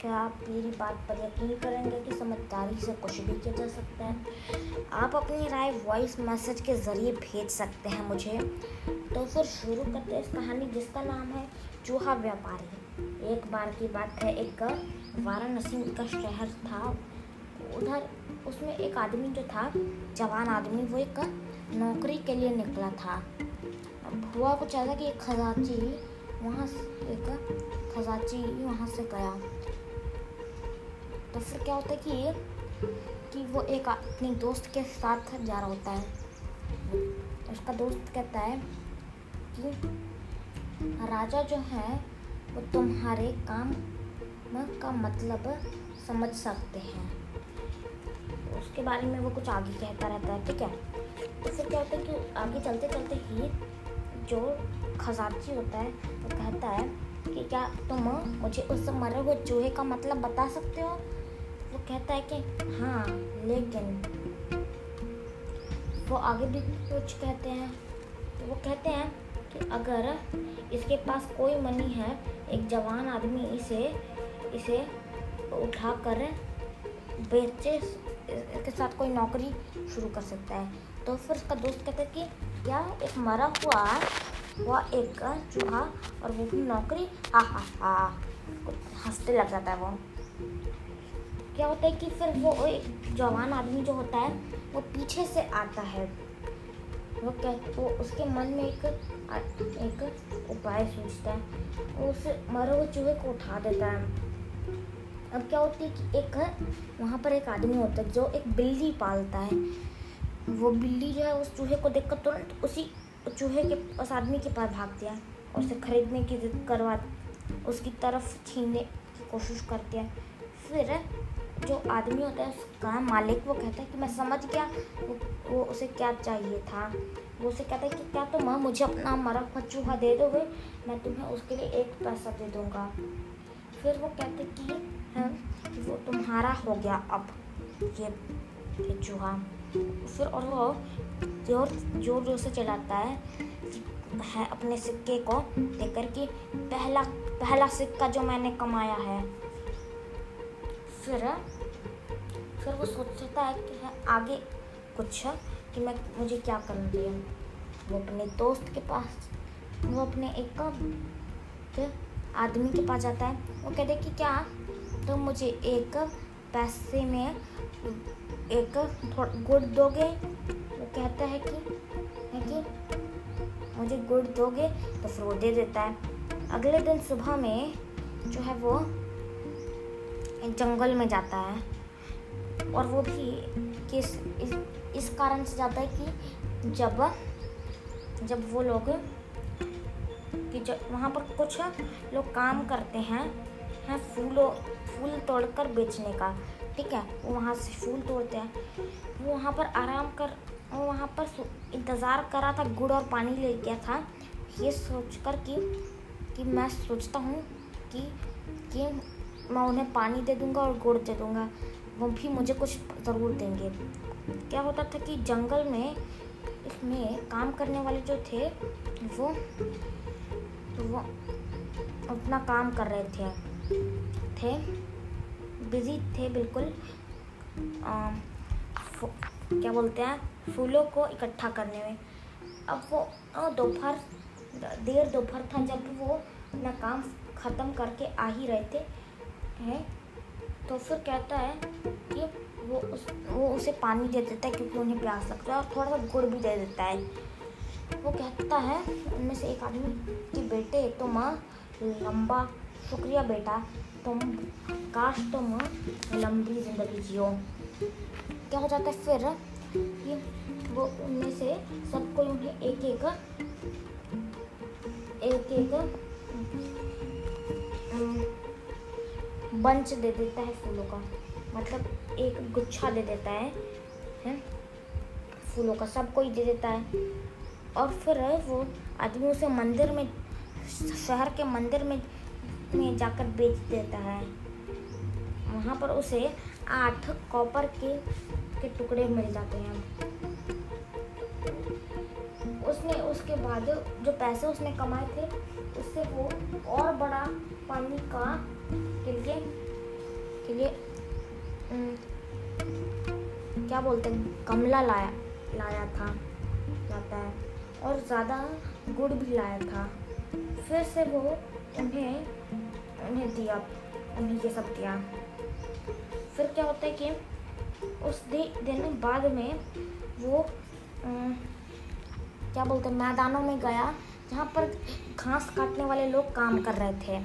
क्या आप मेरी बात पर यकीन करेंगे कि समझदारी से कुछ भी किया जा सकता है? आप अपनी राय वॉइस मैसेज के ज़रिए भेज सकते हैं मुझे। तो फिर शुरू करते हैं इस कहानी जिसका नाम है चूहा व्यापारी। एक बार की बात है, एक वाराणसी का शहर था। उधर उसमें एक आदमी जो था, जवान आदमी, वो एक नौकरी के लिए निकला था। हुआ कुछ ऐसा कि एक खजाची वहाँ एक खजाची वहाँ से गया। तो फिर क्या होता है कि कि वो एक अपने दोस्त के साथ जा रहा होता है। उसका दोस्त कहता है कि, राजा जो है, वो तुम्हारे काम का मतलब समझ सकते हैं। उसके बारे में वो कुछ आगे कहता रहता है, ठीक है? तो फिर क्या होता है कि आगे चलते चलते ही जो खजाची होता है, वो कहता है कि, क्या तुम मुझे उस मरे हुए चूहे का मतलब बता सकते हो? वो कहता है कि हाँ लेकिन वो आगे भी कुछ कहते हैं। तो वो कहते हैं कि, अगर इसके पास कोई मनी है, एक जवान आदमी इसे इसे उठा कर बेचे, इसके साथ कोई नौकरी शुरू कर सकता है। तो फिर उसका दोस्त कहता है कि क्या एक मरा हुआ हुआ एक चूहा और वो भी नौकरी? हा हा हा। हँसते लग जाता है वो। क्या होता है कि फिर वो एक जवान आदमी जो होता है, वो पीछे से आता है। वो कह वो उसके मन में एक एक उपाय सोचता है। वो उस मरे हुए चूहे को उठा देता है। अब क्या होती है कि एक, वहाँ पर एक आदमी होता है जो एक बिल्ली पालता है। वो बिल्ली जो है, उस चूहे को देखकर तुरंत उसी चूहे के, उस आदमी के पास भागती है और उसे खरीदने की जिद करवा, उसकी तरफ़ छीनने की कोशिश करती है। फिर जो आदमी होता है उसका मालिक वो कहता है कि मैं समझ गया वो, वो उसे क्या चाहिए था। वो उसे कहता है कि क्या तुम मुझे अपना मरा चूहा दे दोगे मैं तुम्हें उसके लिए एक पैसा दे दूँगा। फिर वो कहते कि हाँ वो तुम्हारा हो गया अब ये ये चूहा फिर और वो ज़ोर ज़ोर ज़ोर से चलाता है है अपने सिक्के को देकर कि पहला पहला सिक्का जो मैंने कमाया है। फिर फिर वो सोचता है कि है, आगे कुछ है कि मैं, मुझे क्या करना चाहिए वो अपने दोस्त के पास, वो अपने एक आदमी के पास जाता है। वो कहते कि क्या? तो मुझे एक पैसे में एक गुड़ दोगे? वो कहता है कि है कि मुझे गुड़ दोगे? तो फिर वो दे देता है। अगले दिन सुबह में जो है वो जंगल में जाता है। और वो भी किस इस, इस कारण से जाता है कि जब जब वो लोग कि जब वहाँ पर कुछ लोग काम करते हैं हैं फूलों फूल तोड़कर बेचने का ठीक है? वो वहाँ से फूल तोड़ते हैं। वो वहाँ पर आराम कर वो वहाँ पर इंतज़ार कर था गुड़ और पानी ले गया था। ये सोच कर कि कि मैं सोचता हूँ कि कि मैं उन्हें पानी दे दूँगा और गुड़ दे दूँगा। वो भी मुझे कुछ ज़रूर देंगे। क्या होता था कि जंगल में इसमें काम करने वाले जो थे वो तो वो अपना काम कर रहे थे। थे बिज़ी थे बिल्कुल। आ, क्या बोलते हैं? फूलों को इकट्ठा करने में। अब वो दोपहर देर दोपहर था जब वो अपना काम ख़त्म करके आ ही रहे थे। है तो फिर कहता है कि वो उस, वो उसे पानी दे देता है क्योंकि उन्हें प्यास लगता है और थोड़ा सा गुड़ भी दे देता है। वो कहता है, उनमें से एक आदमी कि बेटे तुम, लंबा, शुक्रिया बेटा, तुम, काश तुम लंबी ज़िंदगी जियो। क्या हो जाता है फिर कि वो उनमें से सबको उन्हें एक एक एक एक बंच दे देता है फूलों का। मतलब एक गुच्छा दे देता है, हैं? फूलों का सब कोई दे देता है। और फिर वो आदमी उसे मंदिर में, शहर के मंदिर में में जाकर बेच देता है। वहाँ पर उसे आठ कॉपर के के टुकड़े मिल जाते हैं। उसने, उसके बाद जो पैसे उसने कमाए थे, उससे वो और बड़ा पानी का के लिए के लिए क्या बोलते हैं गमला लाया लाया था, जाता है, और ज़्यादा गुड़ भी लाया था। फिर से वो उन्हें उन्हें दिया उन्हें ये सब दिया। फिर क्या होता है कि उस दिन बाद में वो क्या बोलते हैं, मैदानों में गया, जहाँ पर घास काटने वाले लोग काम कर रहे थे।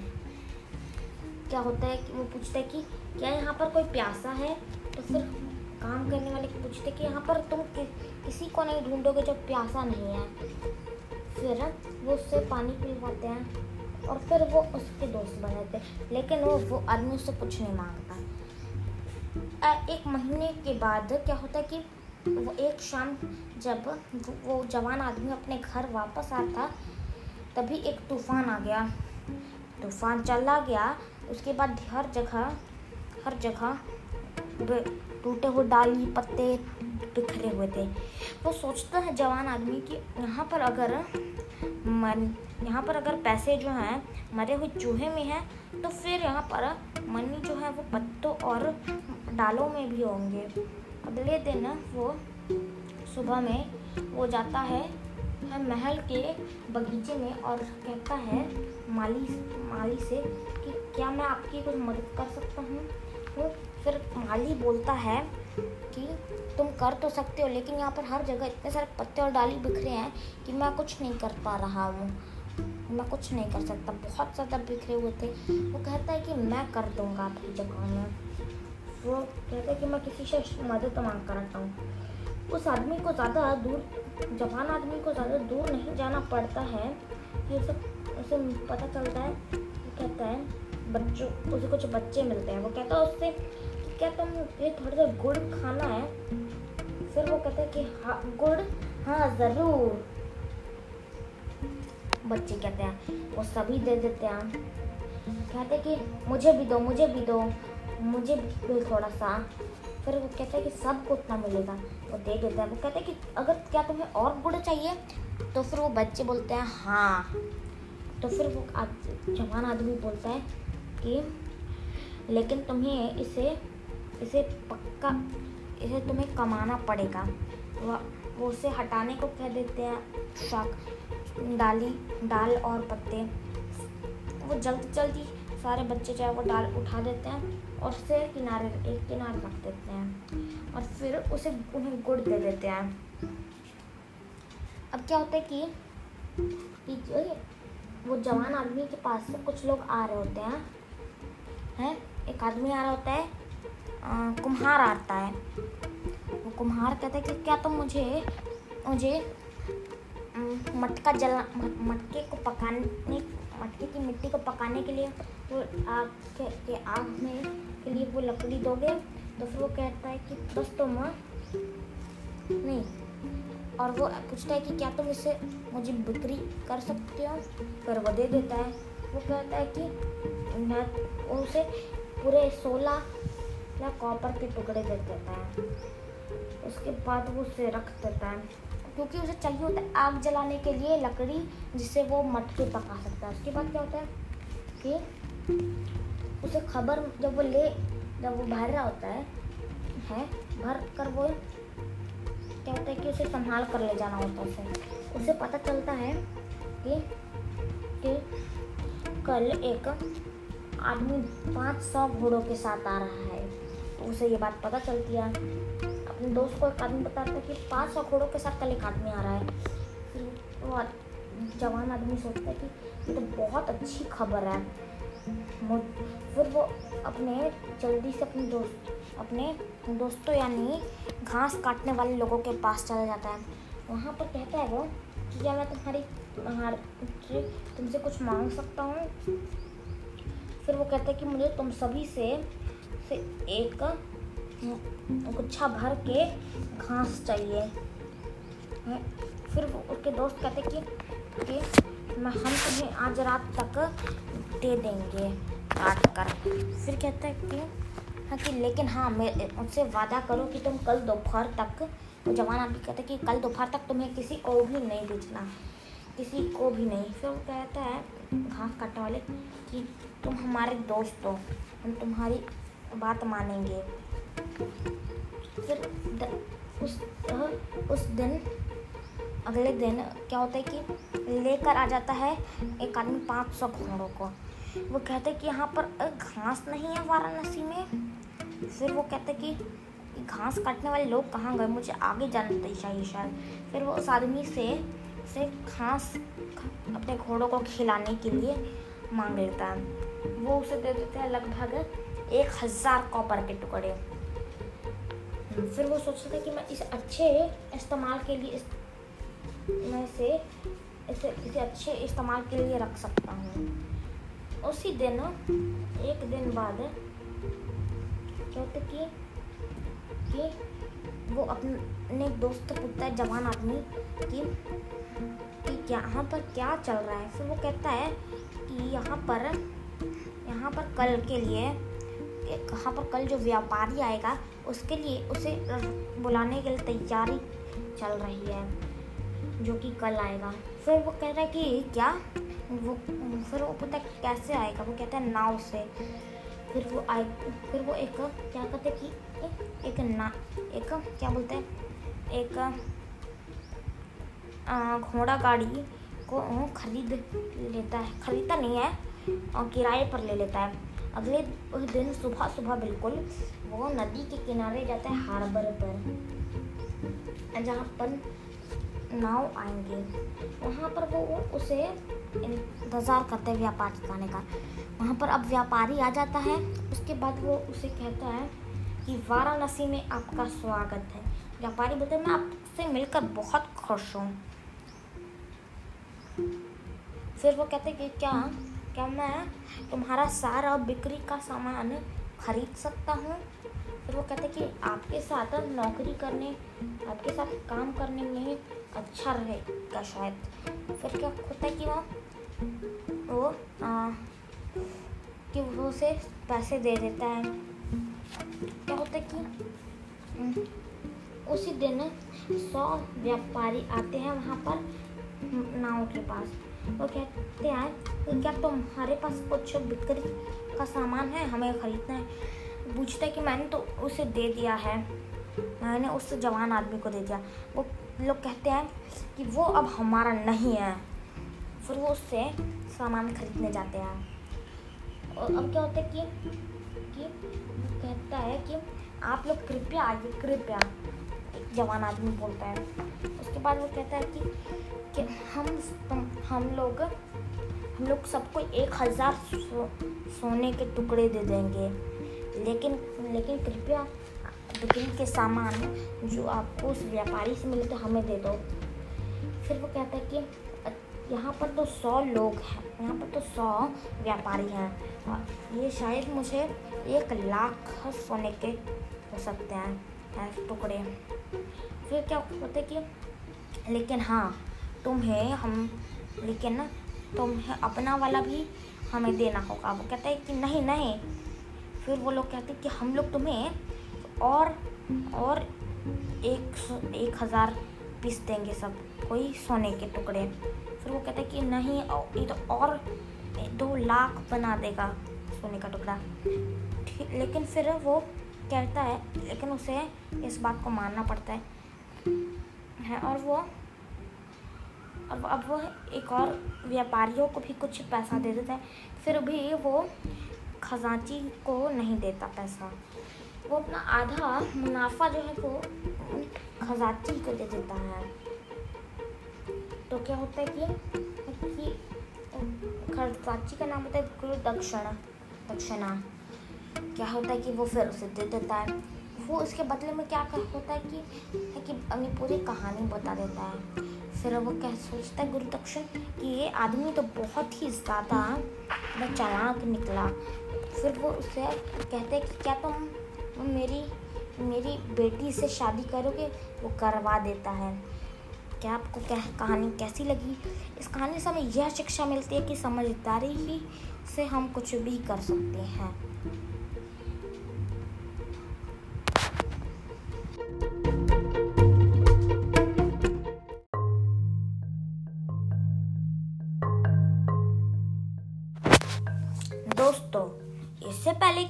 क्या होता है कि वो पूछते हैं कि क्या यहाँ पर कोई प्यासा है? तो फिर काम करने वाले पूछते कि यहाँ पर तुम कि, किसी को नहीं ढूंढोगे जो प्यासा नहीं है। फिर वो उससे पानी पिलवाते हैं और फिर वो उसके दोस्त बन जाते लेकिन वो वो आदमी उससे कुछ नहीं माँगता। एक महीने के बाद क्या होता है कि वो एक शाम जब वो जवान आदमी अपने घर वापस आता तभी एक तूफ़ान आ गया। तूफ़ान चला गया उसके बाद हर जगह हर जगह टूटे हुए डाली, पत्ते बिखरे हुए थे। वो सोचता है जवान आदमी कि यहाँ पर अगर मन यहाँ पर अगर पैसे जो हैं, मरे हुए चूहे में हैं तो फिर यहाँ पर मनी जो है वो पत्तों और डालों में भी होंगे। अगले दिन वो सुबह में वो जाता है महल के बगीचे में और कहता है, माली माली से क्या मैं आपकी कुछ मदद कर सकता हूँ? तो फिर माली बोलता है कि तुम कर तो सकते हो, लेकिन यहाँ पर हर जगह इतने सारे पत्ते और डाली बिखरे हैं कि मैं कुछ नहीं कर पा रहा हूँ। मैं कुछ नहीं कर सकता। बहुत ज़्यादा बिखरे हुए थे। वो कहता है कि मैं कर दूँगा आपकी जगह में। वो कहता है कि मैं किसी से मदद मांग कर रखता हूँ। उस आदमी को ज़्यादा दूर, जवान आदमी को ज़्यादा दूर नहीं जाना पड़ता है। ये सब, उसे पता चलता है। कहता है बच्चों, उसे कुछ बच्चे मिलते हैं। वो कहता है उससे कि क्या तुम ये थोड़ा सा गुड़ खाना है? फिर वो कहता है कि हाँ गुड़? हाँ ज़रूर। बच्चे कहते हैं, वो सभी दे देते हैं। कहते कि मुझे भी दो, मुझे भी दो, मुझे भी दो थोड़ा सा। फिर वो कहते हैं कि सबको उतना मिलेगा, वो दे देते हैं। वो कहते हैं कि अगर क्या तुम्हें और गुड़ चाहिए? तो फिर वो बच्चे बोलते हैं हाँ। तो फिर वो जवान आदमी बोलता है कि। लेकिन तुम्हें इसे इसे पक्का इसे तुम्हें कमाना पड़ेगा। वह वो उसे हटाने को कह देते हैं शाक डाली डाल और पत्ते। वो जल्दी जल्दी सारे बच्चे चाहे वो डाल उठा देते हैं और उसे किनारे एक किनारे रख देते हैं और फिर उसे उन्हें गुड़ दे देते हैं। अब क्या होता है कि, कि वो जवान आदमी के पास से कुछ लोग आ रहे होते हैं। है? एक आदमी आ रहा होता है कुम्हार आता है। वो कुम्हार कहता है कि क्या तुम तो मुझे मुझे मटका जला मटके को पकाने मटके की मिट्टी को पकाने के लिए वो आग के, के आग में के लिए वो लकड़ी दोगे? तो फिर वो कहता है कि बस तुम नहीं। और वो पूछता है कि क्या तुम इसे मुझे बिक्री कर सकते हो? फिर वो दे देता है। वो कहता है कि मैं उसे पूरे सोलह या कॉपर के टुकड़े दे देता है। उसके बाद वो उसे रख देता है। क्योंकि उसे चाहिए होता है आग जलाने के लिए लकड़ी जिससे वो मटके पका सकता है। उसके बाद क्या होता है कि उसे खबर जब वो ले, जब वो भर रहा होता है है, भर कर वो क्या होता है कि उसे संभाल कर ले जाना होता है उसे। उसे पता चलता है कि कि कल एक आदमी पाँच सौ घोड़ों के साथ आ रहा है। तो उसे ये बात पता चलती है। अपने दोस्त को एक आदमी बताता है कि पाँच सौ घोड़ों के साथ कल एक आदमी आ रहा है। फिर वो जवान आदमी सोचता है कि ये तो बहुत अच्छी खबर है। फिर वो अपने जल्दी से अपने दोस्त अपने दोस्तों यानी घास काटने वाले लोगों के पास चला जाता है। वहाँ पर कहता है वो कि, क्या मैं तुम्हारी तुमसे कुछ मांग सकता हूँ। फिर वो कहते हैं कि मुझे तुम सभी से से एक गुच्छा भर के घास चाहिए। फिर उसके दोस्त कहते कि कि मैं, हम तुम्हें आज रात तक दे देंगे काट कर। फिर कहता है कि हाँ कि लेकिन हाँ मैं उनसे वादा करो कि तुम कल दोपहर तक, जवान आदमी कहते कि कल दोपहर तक तुम्हें किसी को भी नहीं बेचना किसी को भी नहीं। फिर वो कहता है घास काटने वाले कि तुम हमारे दोस्त हो। हम तुम्हारी बात मानेंगे। फिर द, उस उस दिन अगले दिन क्या होता है कि लेकर आ जाता है एक आदमी पाँच सौ घोड़ों को। वो कहते हैं कि यहाँ पर घास नहीं है वाराणसी में। फिर वो कहते हैं कि घास काटने वाले लोग कहाँ गए? मुझे आगे जाना चाहिए शायद। फिर वो उस आदमी से से घास अपने घोड़ों को खिलाने के लिए मांग लेता है। वो उसे दे देते हैं लगभग एक हज़ार कॉपर के टुकड़े। फिर वो सोचते थे कि मैं इस अच्छे इस्तेमाल के लिए इस, मैं इसे इसे इसे अच्छे इस्तेमाल के लिए रख सकता हूँ। उसी दिन एक दिन बाद क्या होता कि कि वो अपने दोस्त पूछता है जवान आदमी कि कि यहाँ पर क्या चल रहा है? फिर वो कहता है कि यहाँ पर यहाँ पर कल के लिए, यहाँ पर कल जो व्यापारी आएगा, उसके लिए उसे बुलाने के लिए तैयारी चल रही है, जो कि कल आएगा। फिर वो कह रहा है कि क्या? वो, फिर वो पूछता है कैसे आएगा? वो कहता है नाव से। फिर वो आए, फिर वो एक, क्या कहते हैं कि, एक ना, एक, क्या बोलते हैं? एक घोड़ा गाड़ी को खरीद लेता है। खरीदता नहीं है और किराए पर ले लेता है। अगले दिन सुबह सुबह बिल्कुल वो नदी के किनारे जाता है हार्बर पर, जहाँ पर नाव आएँगे। वहाँ पर वो उसे इंतज़ार करते हैं व्यापार आने का। वहाँ पर अब व्यापारी आ जाता है। उसके बाद वो उसे कहता है कि, वाराणसी में आपका स्वागत है। व्यापारी बोलते हैं, मैं आपसे मिलकर बहुत खुश हूँ। फिर वो कहते कि क्या? क्या मैं तुम्हारा सारा बिक्री का सामान खरीद सकता हूँ? फिर वो कहते कि आपके साथ नौकरी करने आपके साथ काम करने में अच्छा रहेगा शायद। फिर क्या होता है कि वो वो आ, कि वो उसे पैसे दे देता है। क्या होता है कि उसी दिन सौ व्यापारी आते हैं वहाँ पर। नाव के पास। वो कहते हैं कि क्या तुम्हारे पास कुछ बिक्री का सामान है? हमें ख़रीदना है। पूछते कि मैंने तो उसे दे दिया है। मैंने उस जवान आदमी को दे दिया। वो लोग कहते हैं कि वो अब हमारा नहीं है। फिर वो उससे सामान खरीदने जाते हैं। और अब क्या होता है कि कि कहता है कि आप लोग कृपया आइए, कृपया। जवान आदमी बोलता है। उसके बाद वो कहता है कि, कि हम हम लोग हम लोग सबको एक हज़ार सो, सोने के टुकड़े दे देंगे। लेकिन लेकिन कृपया बिक्री के सामान जो आपको उस व्यापारी से मिले तो हमें दे दो। फिर वो कहता है कि यहाँ पर तो सौ लोग हैं यहाँ पर तो सौ व्यापारी हैं। ये शायद मुझे एक लाख सोने के हो सकते हैं टुकड़े। फिर क्या होता है कि लेकिन हाँ तुम्हें हम, लेकिन ना तुम्हें अपना वाला भी हमें देना होगा। वो कहता है कि नहीं नहीं। फिर वो लोग कहते हैं कि हम लोग तुम्हें और और एक एक हज़ार पीस देंगे सब, कोई सोने के टुकड़े। फिर वो कहता है कि नहीं ये तो और दो लाख बना देगा सोने का टुकड़ा। ठीक, लेकिन फिर वो कहता है, लेकिन उसे इस बात को मानना पड़ता है। है और वो, अब अब वो एक और व्यापारियों को भी कुछ पैसा दे देता है। फिर भी वो खजांची को नहीं देता पैसा। वो अपना आधा मुनाफा जो है वो खजाची को दे देता है। तो क्या होता है कि कि खजाची का नाम होता है गुरु दक्षिणा दक्षिणा। क्या होता है कि वो फिर उसे दे देता है। वो उसके बदले में क्या कर, होता है कि है कि अपनी पूरी कहानी बता देता है। फिर वो क्या सोचता है, गुरु दक्षिण, कि ये आदमी तो बहुत ही ज़्यादा चालाक निकला। फिर वो उसे कहते हैं कि क्या तुम तो मेरी मेरी बेटी से शादी करोगे? वो करवा देता है। क्या आपको क्या कहानी कैसी लगी? इस कहानी से हमें यह शिक्षा मिलती है कि समझदारी ही से हम कुछ भी कर सकते हैं।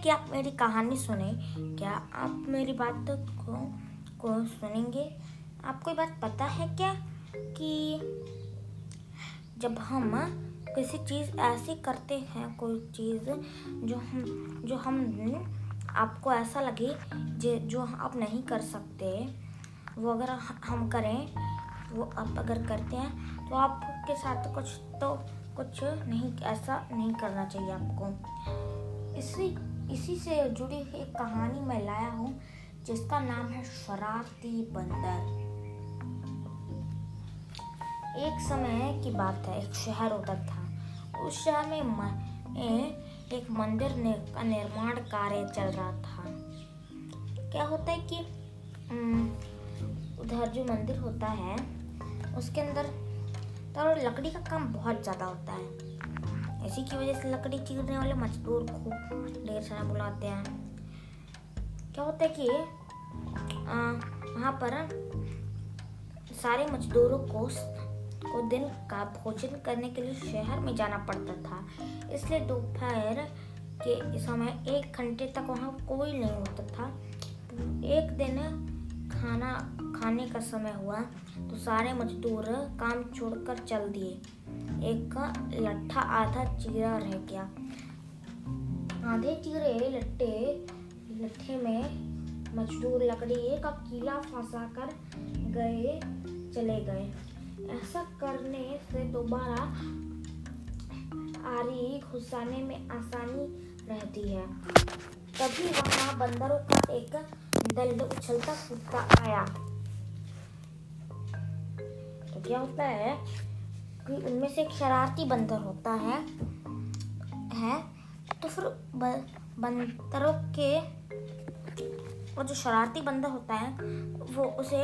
कि आप मेरी कहानी सुने? क्या आप मेरी बात को को सुनेंगे? आपको ये बात पता है क्या कि जब हम किसी चीज़ ऐसी करते हैं, कोई चीज़ जो हम जो हम, आपको ऐसा लगे जो जो आप नहीं कर सकते, वो अगर हम करें, वो आप अगर करते हैं तो आपके साथ कुछ तो कुछ नहीं, ऐसा नहीं करना चाहिए आपको। इसी इसी से जुड़ी एक कहानी मैं लाया हूँ जिसका नाम है शरारती बंदर। एक समय की बात है एक शहर होता था। उस शहर में एक मंदिर ने, का निर्माण कार्य चल रहा था। क्या होता है कि उधर जो मंदिर होता है उसके अंदर तो लकड़ी का काम बहुत ज़्यादा होता है। इसी की वजह से लकड़ी चीरने वाले मजदूर खूब ढेर सारा बुलाते हैं। क्या होता है कि वहाँ पर सारे मजदूरों को को दिन का भोजन करने के लिए शहर में जाना पड़ता था। इसलिए दोपहर के समय एक घंटे तक वहाँ कोई नहीं होता था। एक दिन खाना, खाने का समय हुआ तो सारे मजदूर काम छोड़कर चल दिए। एक का लट्ठा आधा चीरा रह गया। आधे चीरे लट्टे लट्ठे में मजदूर लकड़ी का कीला फंसा कर गए, चले गए। ऐसा करने से दोबारा आरी घुसाने में आसानी रहती है। तभी वहाँ बंदरों का एक दल उछलता कूदता आया। तो क्या होता है कि उनमें से एक शरारती बंदर होता है है? तो फिर बंदरों के, वो जो शरारती बंदर होता है, वो उसे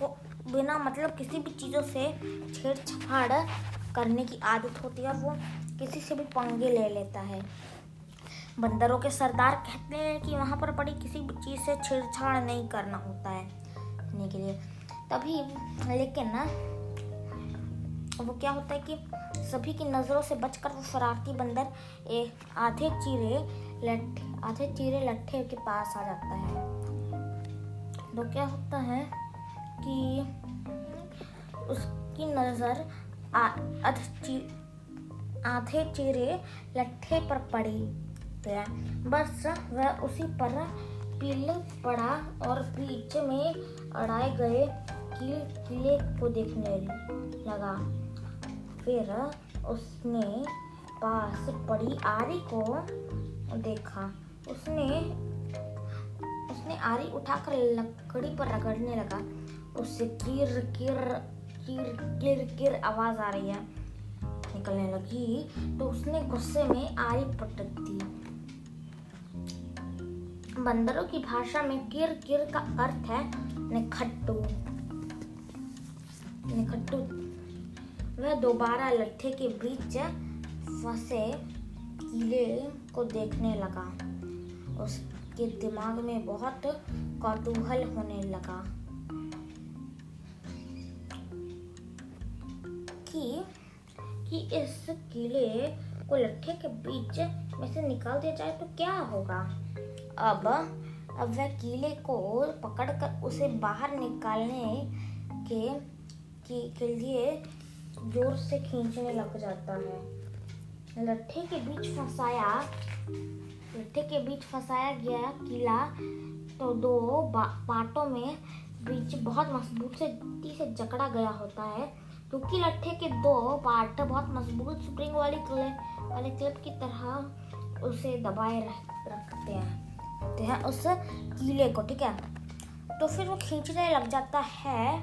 वो बिना मतलब किसी भी चीज़ों से छेड़छाड़ करने की आदत होती है और वो किसी से भी पंगे ले लेता है। बंदरों के सरदार कहते हैं कि वहाँ पर पड़ी किसी भी चीज़ से छेड़छाड़ नहीं करना होता है के लिए। तभी, लेकिन ना वो क्या होता है कि सभी की नज़रों से बचकर वो शरारती बंदर एक आधे चीरे लट्ठे आधे चीरे लट्ठे के पास आ जाता है। तो क्या होता है कि उसकी नज़र आधे चीरे लट्ठे पर पड़ी। गया बस वह उसी पर पील पड़ा और बीच में अड़ाए गए किले को देखने लगा। फिर उसने पास पड़ी आरी को देखा। उसने उसने आरी उठाकर लकड़ी पर रगड़ने लगा। उससे किर किर किर किर किर आवाज़ आ रही है। निकलने लगी तो उसने गुस्से में आरी पटक दी। बंदरों की भाषा में किर किर का अर्थ है निखट्टू। निखट्टू। वह दोबारा लट्ठे के बीच फंसे कीले को देखने लगा। उसके दिमाग में बहुत कौतूहल होने लगा कि कि इस कीले को लट्ठे के बीच में से निकाल दिया जाए तो क्या होगा? अब अब वह कीले को पकड़कर उसे बाहर निकालने के के, के लिए ज़ोर से खींचने लग जाता है। लट्ठे के बीच फंसाया लट्ठे के बीच फंसाया गया कीला तो दो पाटों में बीच बहुत मज़बूत से से जकड़ा गया होता है। क्योंकि लट्ठे के दो पार्ट बहुत मज़बूत स्प्रिंग वाली क्लिप वाले क्लिप की तरह उसे दबाए रखते हैं। करते हैं उस कीले को, ठीक है? तो फिर वो खींचने लग जाता है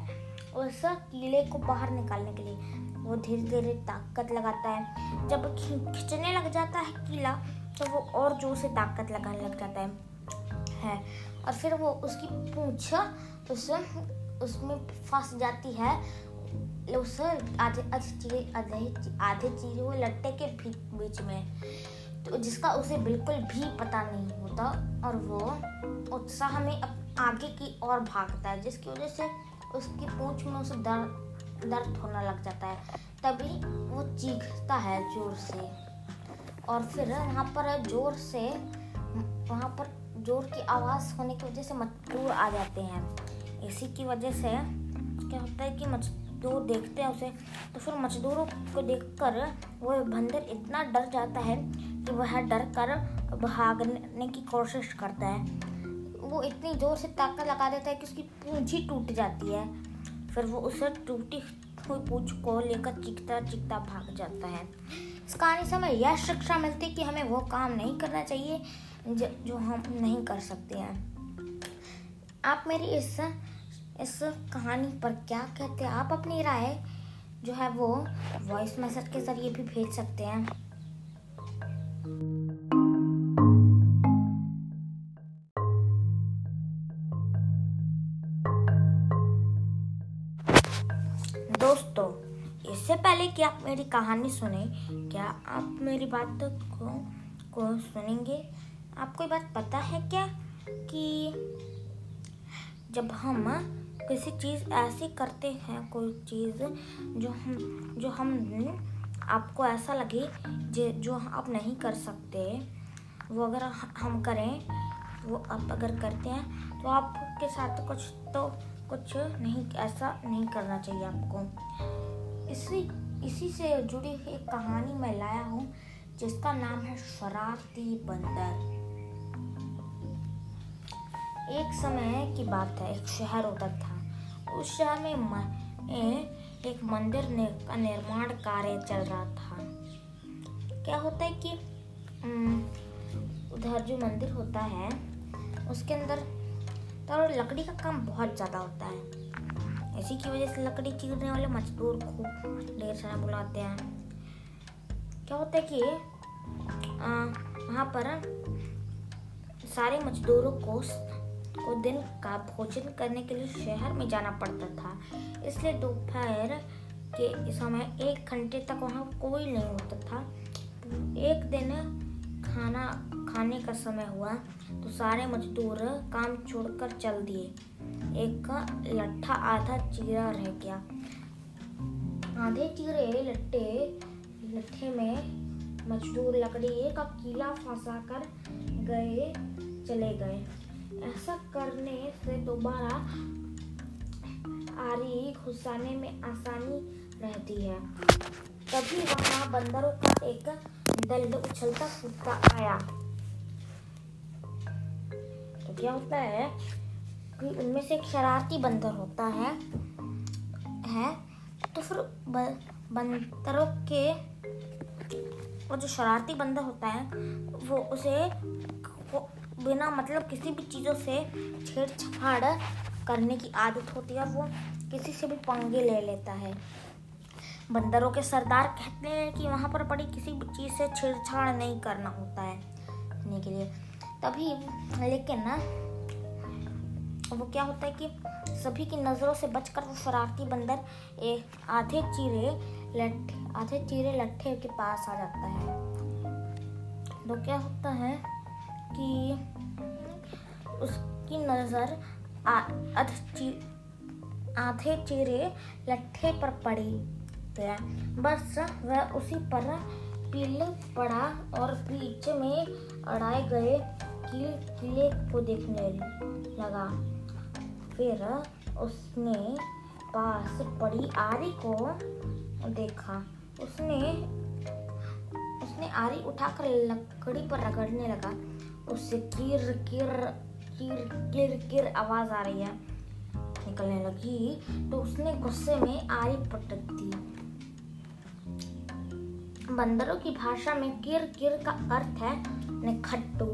उस कीले को बाहर निकालने के लिए। वो धीरे धीरे ताकत लगाता है। जब खींचने लग जाता है कीला तो वो और ज़ोर से ताकत लगाने लग जाता है। है और फिर वो उसकी पूछ उस, उसमें फंस जाती है। उस आधे आधे आधे आधे चीरे, वो लट्टे के बीच में। तो जिसका उसे बिल्कुल भी पता नहीं। होता और वो उत्साह में आगे की ओर भागता है, जिसकी वजह से उसकी पूंछ में उसे दर्द दर्द होने लग जाता है। तभी वो चीखता है ज़ोर से। और फिर वहाँ पर ज़ोर से, वहाँ पर ज़ोर की आवाज़ होने की वजह से मजदूर आ जाते हैं। इसी की वजह से क्या होता है कि मजदूर देखते हैं उसे तो फिर मजदूरों को देखकर वो बंदर इतना डर जाता है कि वह डर कर भागने की कोशिश करता है। वो इतनी ज़ोर से ताकत लगा देता है कि उसकी पूंछ ही टूट जाती है। फिर वो उसे टूटी हुई पूछ को लेकर चीखता चीखता भाग जाता है। इस कहानी से हमें यह शिक्षा मिलती है कि हमें वो काम नहीं करना चाहिए, जो हम नहीं कर सकते हैं। आप मेरी इस इस कहानी पर क्या कहते हैं? आप अपनी राय जो है वो वॉइस मैसेज के ज़रिए भी भेज सकते हैं। पहले कि आप मेरी कहानी सुने? क्या आप मेरी बात को को सुनेंगे? आपको बात पता है क्या कि जब हम किसी चीज़ ऐसी करते हैं, कोई चीज़ जो हम जो हम, आपको ऐसा लगे जो जो आप नहीं कर सकते, वो अगर हम करें, वो आप अगर करते हैं तो आपके साथ कुछ तो कुछ नहीं, ऐसा नहीं करना चाहिए आपको। इसी इसी से जुड़ी एक कहानी मैं लाया हूँ जिसका नाम है शरारती बंदर। एक समय की बात है एक शहर होता था। उस शहर में म, ए, एक मंदिर ने, का निर्माण कार्य चल रहा था। क्या होता है कि उधर जो मंदिर होता है उसके अंदर तो लकड़ी का काम बहुत ज़्यादा होता है। इसी की वजह से लकड़ी चीरने वाले मजदूर खूब ढेर सारा बुलाते हैं। क्या होता है कि वहाँ पर सारे मजदूरों को को दिन का भोजन करने के लिए शहर में जाना पड़ता था। इसलिए दोपहर के समय एक घंटे तक वहाँ कोई नहीं होता था। एक दिन खाना, खाने का समय हुआ तो सारे मजदूर काम छोड़कर चल दिए। एक का लट्ठा आधा चीरा रह गया। आधे चीरे लट्टे लट्ठे में मजदूर लकड़ी का कीला फंसा कर गए, चले गए। ऐसा करने से दोबारा आरी घुसाने में आसानी रहती है। तभी वहाँ बंदरों का एक दल उछलता कूदता आया। तो क्या होता है? कि उनमें से एक शरारती बंदर होता है है तो फिर बंदरों के, वो जो शरारती बंदर होता है, वो उसे बिना मतलब किसी भी चीज़ों से छेड़छाड़ करने की आदत होती है और वो किसी से भी पंगे ले लेता है। बंदरों के सरदार कहते हैं कि वहाँ पर पड़ी किसी भी चीज़ से छेड़छाड़ नहीं करना होता है, करने के लिए। तभी, लेकिन ना वो क्या होता है कि सभी की नज़रों से बचकर वो शरारती बंदर एक आधे चीरे लट्ठे आधे चीरे लट्ठे के पास आ जाता है। तो क्या होता है कि उसकी नज़र आधे चेहरे लट्ठे पर पड़ी गया बस वह उसी पर पील पड़ा और बीच में अड़ाए गए किले को देखने लगा। फिर उसने पास पड़ी आरी को देखा। उसने उसने आरी उठाकर लकड़ी पर रगड़ने लगा। उससे किर किर किर किर किर आवाज़ आ रही है। निकलने लगी तो उसने गुस्से में आरी पटक दी। बंदरों की भाषा में किर किर का अर्थ है निखट्टू।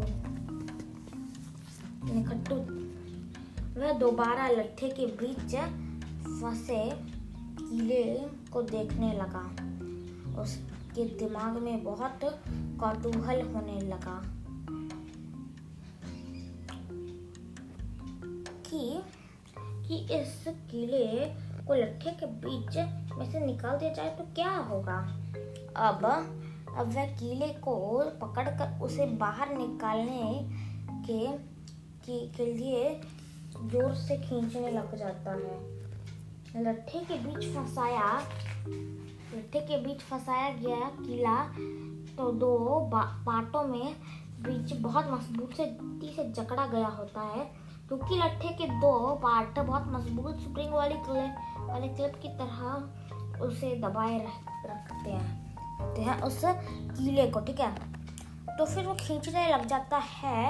निखट्टू वह दोबारा लट्ठे के बीच फंसे कीले को देखने लगा। उसके दिमाग में बहुत कौतूहल होने लगा कि कि इस कीले को लट्ठे के बीच में से निकाल दिया जाए तो क्या होगा? अब अब वह कीले को पकड़कर उसे बाहर निकालने के के, के लिए ज़ोर से खींचने लग जाता है। लट्ठे के बीच फंसाया, लट्ठे के बीच फंसाया गया कीला तो दो पार्टों में बीच बहुत मज़बूत से से जकड़ा गया होता है। क्योंकि लट्ठे के दो पार्ट बहुत मज़बूत स्प्रिंग वाली क्लिप वाले क्लिप की तरह उसे दबाए रख रखते हैं तो है उस कीले को, ठीक है? तो फिर वो खींचने लग जाता है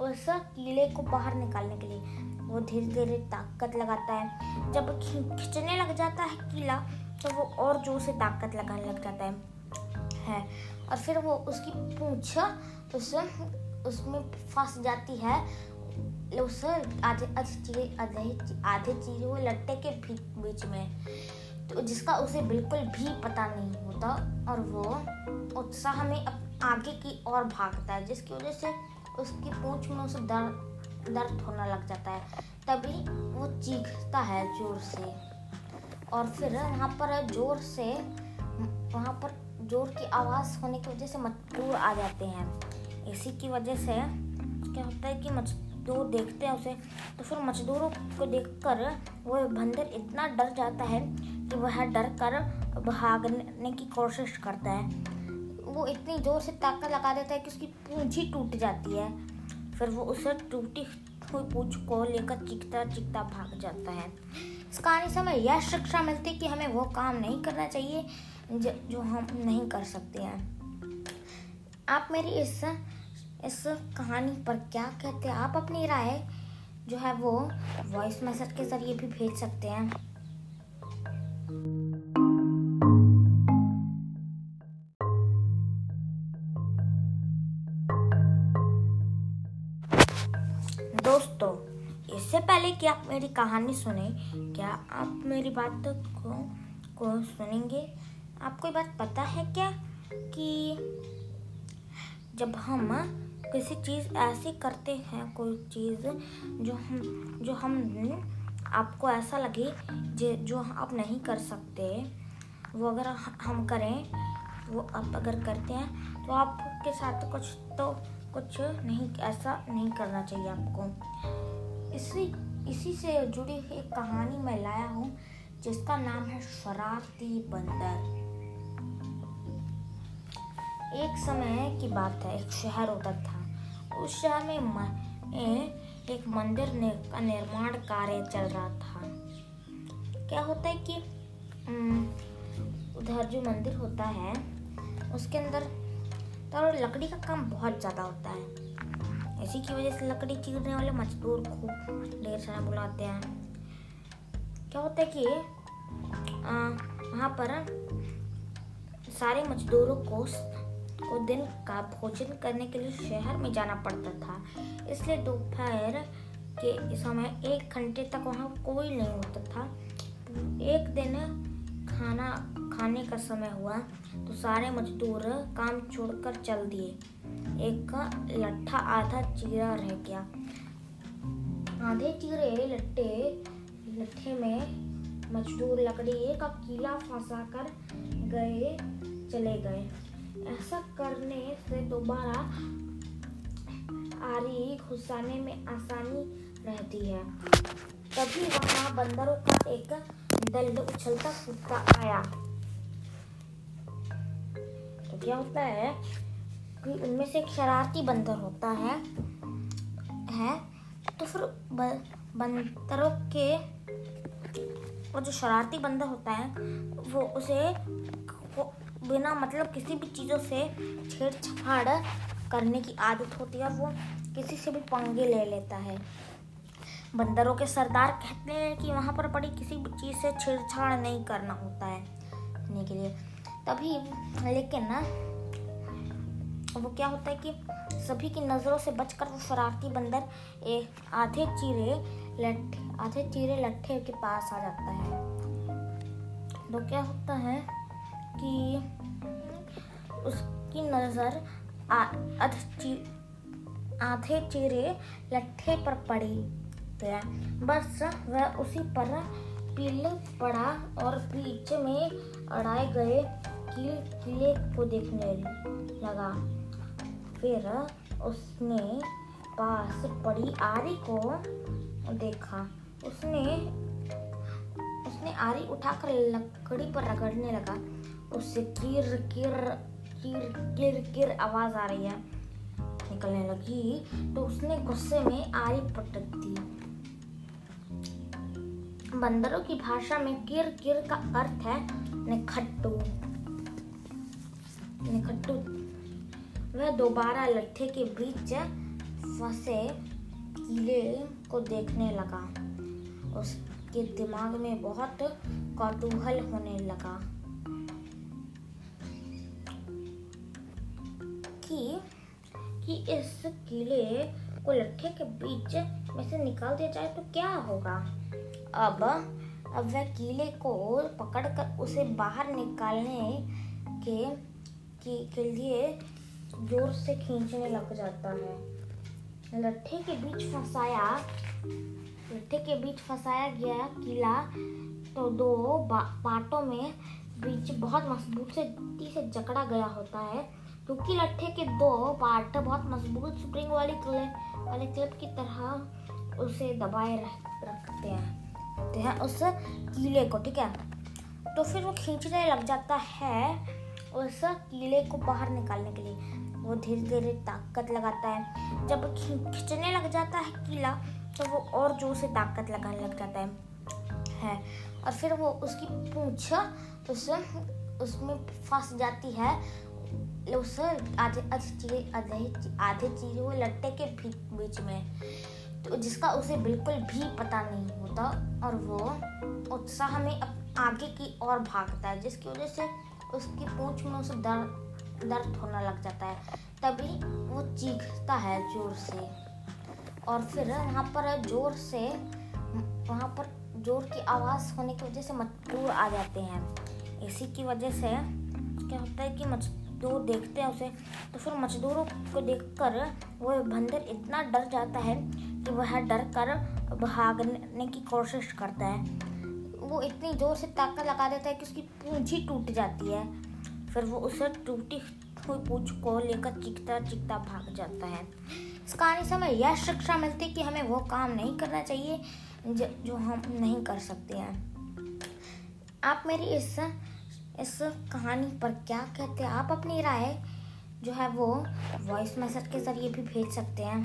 उस कीले को बाहर निकालने के लिए। वो धीरे धीरे ताकत लगाता है। जब खींचने लग जाता है कीला तो वो और ज़ोर से ताकत लगाने लग जाता है। है। और फिर वो उसकी पूछ, उस, उसमें फंस जाती है। उस आधे आधे आधे आधे चीरे वो लट्टे के बीच में। तो जिसका उसे बिल्कुल भी पता नहीं होता, और वो उत्साह में आगे की ओर भागता है, जिसकी वजह से उसकी पूंछ में उसे दर्द दर्द होने लग जाता है, तभी वो चीखता है ज़ोर से। और फिर वहाँ पर ज़ोर से, वहाँ पर ज़ोर की आवाज़ होने की वजह से मजदूर आ जाते हैं। इसी की वजह से क्या होता है कि मजदूर देखते हैं उसे तो फिर मजदूरों को देखकर वो बंदर इतना डर जाता है कि वह डर कर भागने की कोशिश करता है। वो इतनी ज़ोर से ताकत लगा देता है कि उसकी पूंछ ही टूट जाती है। फिर वो उसे टूटी हुई पूछ को लेकर चीखता चीखता भाग जाता है। इस कहानी से हमें यह शिक्षा मिलती है कि हमें वो काम नहीं करना चाहिए, जो हम नहीं कर सकते हैं। आप मेरी इस इस कहानी पर क्या कहते हैं? आप अपनी राय जो है वो वॉइस मैसेज के ज़रिए भी भेज सकते हैं। पहले कि आप मेरी कहानी सुने? क्या आप मेरी बात को को सुनेंगे? आपको ये बात पता है क्या कि जब हम किसी चीज़ ऐसी करते हैं, कोई चीज़ जो हम जो हम, आपको ऐसा लगे जो जो आप नहीं कर सकते, वो अगर हम करें, वो आप अगर करते हैं तो आपके साथ कुछ तो कुछ नहीं, ऐसा नहीं करना चाहिए आपको। इसी इसी से जुड़ी एक कहानी मैं लाया हूँ जिसका नाम है शरारती बंदर। एक समय की बात है एक शहर होता था। उस शहर में म, ए, एक मंदिर ने, का निर्माण कार्य चल रहा था। क्या होता है कि उधर जो मंदिर होता है उसके अंदर तो लकड़ी का काम बहुत ज़्यादा होता है। इसी की वजह से लकड़ी चीरने वाले मजदूर खूब ढेर सारा बुलाते हैं। क्या होता है कि वहाँ पर सारे मजदूरों को को दिन का भोजन करने के लिए शहर में जाना पड़ता था। इसलिए दोपहर के समय एक घंटे तक वहाँ कोई नहीं होता था। एक दिन खाना, खाने का समय हुआ तो सारे मजदूर काम छोड़कर चल दिए। एक लट्ठा आधा चीरा रह गया। आधे चीरे लट्टे लट्ठे में मजदूर लकड़ी का कीला फंसा कर गए, चले गए। ऐसा करने से दोबारा आरी घुसाने में आसानी रहती है। तभी वहाँ बंदरों का एक दल उछलता कूदता आया। तो क्या होता है कि उनमें से एक शरारती बंदर होता है है तो फिर बंदरों के, वो जो शरारती बंदर होता है, वो उसे बिना मतलब किसी भी चीज़ों से छेड़छाड़ करने की आदत होती है और वो किसी से भी पंगे ले लेता है। बंदरों के सरदार कहते हैं कि वहाँ पर पड़ी किसी भी चीज़ से छेड़छाड़ नहीं करना होता है करने के लिए। तभी, लेकिन ना वो क्या होता है कि सभी की नज़रों से बचकर वो शरारती बंदर एक आधे चीरे लट्ठे आधे चीरे लट्ठे के पास आ जाता है। तो क्या होता है कि उसकी नज़र आधे चेहरे लट्ठे पर पड़ी गया बस वह उसी पर पील पड़ा और बीच में अड़ाए गए किले को देखने लगा। फिर उसने पास पड़ी आरी को देखा। उसने उसने आरी उठाकर लकड़ी पर रगड़ने लगा। उससे कीर कीर, किर किर किर आवाज़ आ रही है। निकलने लगी तो उसने गुस्से में आरी पटक दी। बंदरों की भाषा में किर किर का अर्थ है निखट्टू। निखट्टू वह दोबारा लट्ठे के बीच फंसे कीले को देखने लगा। उसके दिमाग में बहुत कौतूहल होने लगा कि कि इस कीले को लट्ठे के बीच में से निकाल दिया जाए तो क्या होगा? अब अब वह कीले को पकड़कर उसे बाहर निकालने के के, के लिए ज़ोर से खींचने लग जाता है। लट्ठे के बीच फंसाया, लट्ठे के बीच फंसाया गया कीला तो दो पाटों में बीच बहुत मज़बूत से से जकड़ा गया होता है। क्योंकि लट्ठे के दो पार्ट बहुत मज़बूत स्प्रिंग वाली क्लिप वाले क्लिप की तरह उसे दबाए रखते हैं हैं उस कीले को, ठीक है? तो फिर वो खींचने लग जाता है उस कीले को बाहर निकालने के लिए। वो धीरे धीरे ताकत लगाता है। जब खींचने लग जाता है कीला तो वो और ज़ोर से ताकत लगाने लग जाता है। है। और फिर वो उसकी पूछ, उस, उसमें फंस जाती है। उस आधे आधे चीज़ आधे आधे चीज़ वो लट्टे के बीच में। तो जिसका उसे बिल्कुल भी पता नहीं होता, और वो उत्साह में आगे की ओर भागता है, जिसकी वजह से उसकी पूंछ में उसे दर्द दर्द होने लग जाता है, तभी वो चीखता है ज़ोर से। और फिर वहाँ पर ज़ोर से, वहाँ पर ज़ोर की आवाज़ होने की वजह से मजदूर आ जाते हैं। इसी की वजह से क्या होता है कि मजदूर देखते हैं उसे तो फिर मजदूरों को देखकर वो बंदर इतना डर जाता है कि वह डर कर भागने की कोशिश करता है। वो इतनी ज़ोर से ताकत लगा देता है कि उसकी पूंछ ही टूट जाती है। फिर वो उसे टूटी हुई पूंछ को लेकर चिकता चिकता भाग जाता है। इस कहानी से हमें यह शिक्षा मिलती है कि हमें वो काम नहीं करना चाहिए, जो हम नहीं कर सकते हैं। आप मेरी इस इस कहानी पर क्या कहते हैं? आप अपनी राय जो है वो वॉइस मैसेज के ज़रिए भी भेज सकते हैं।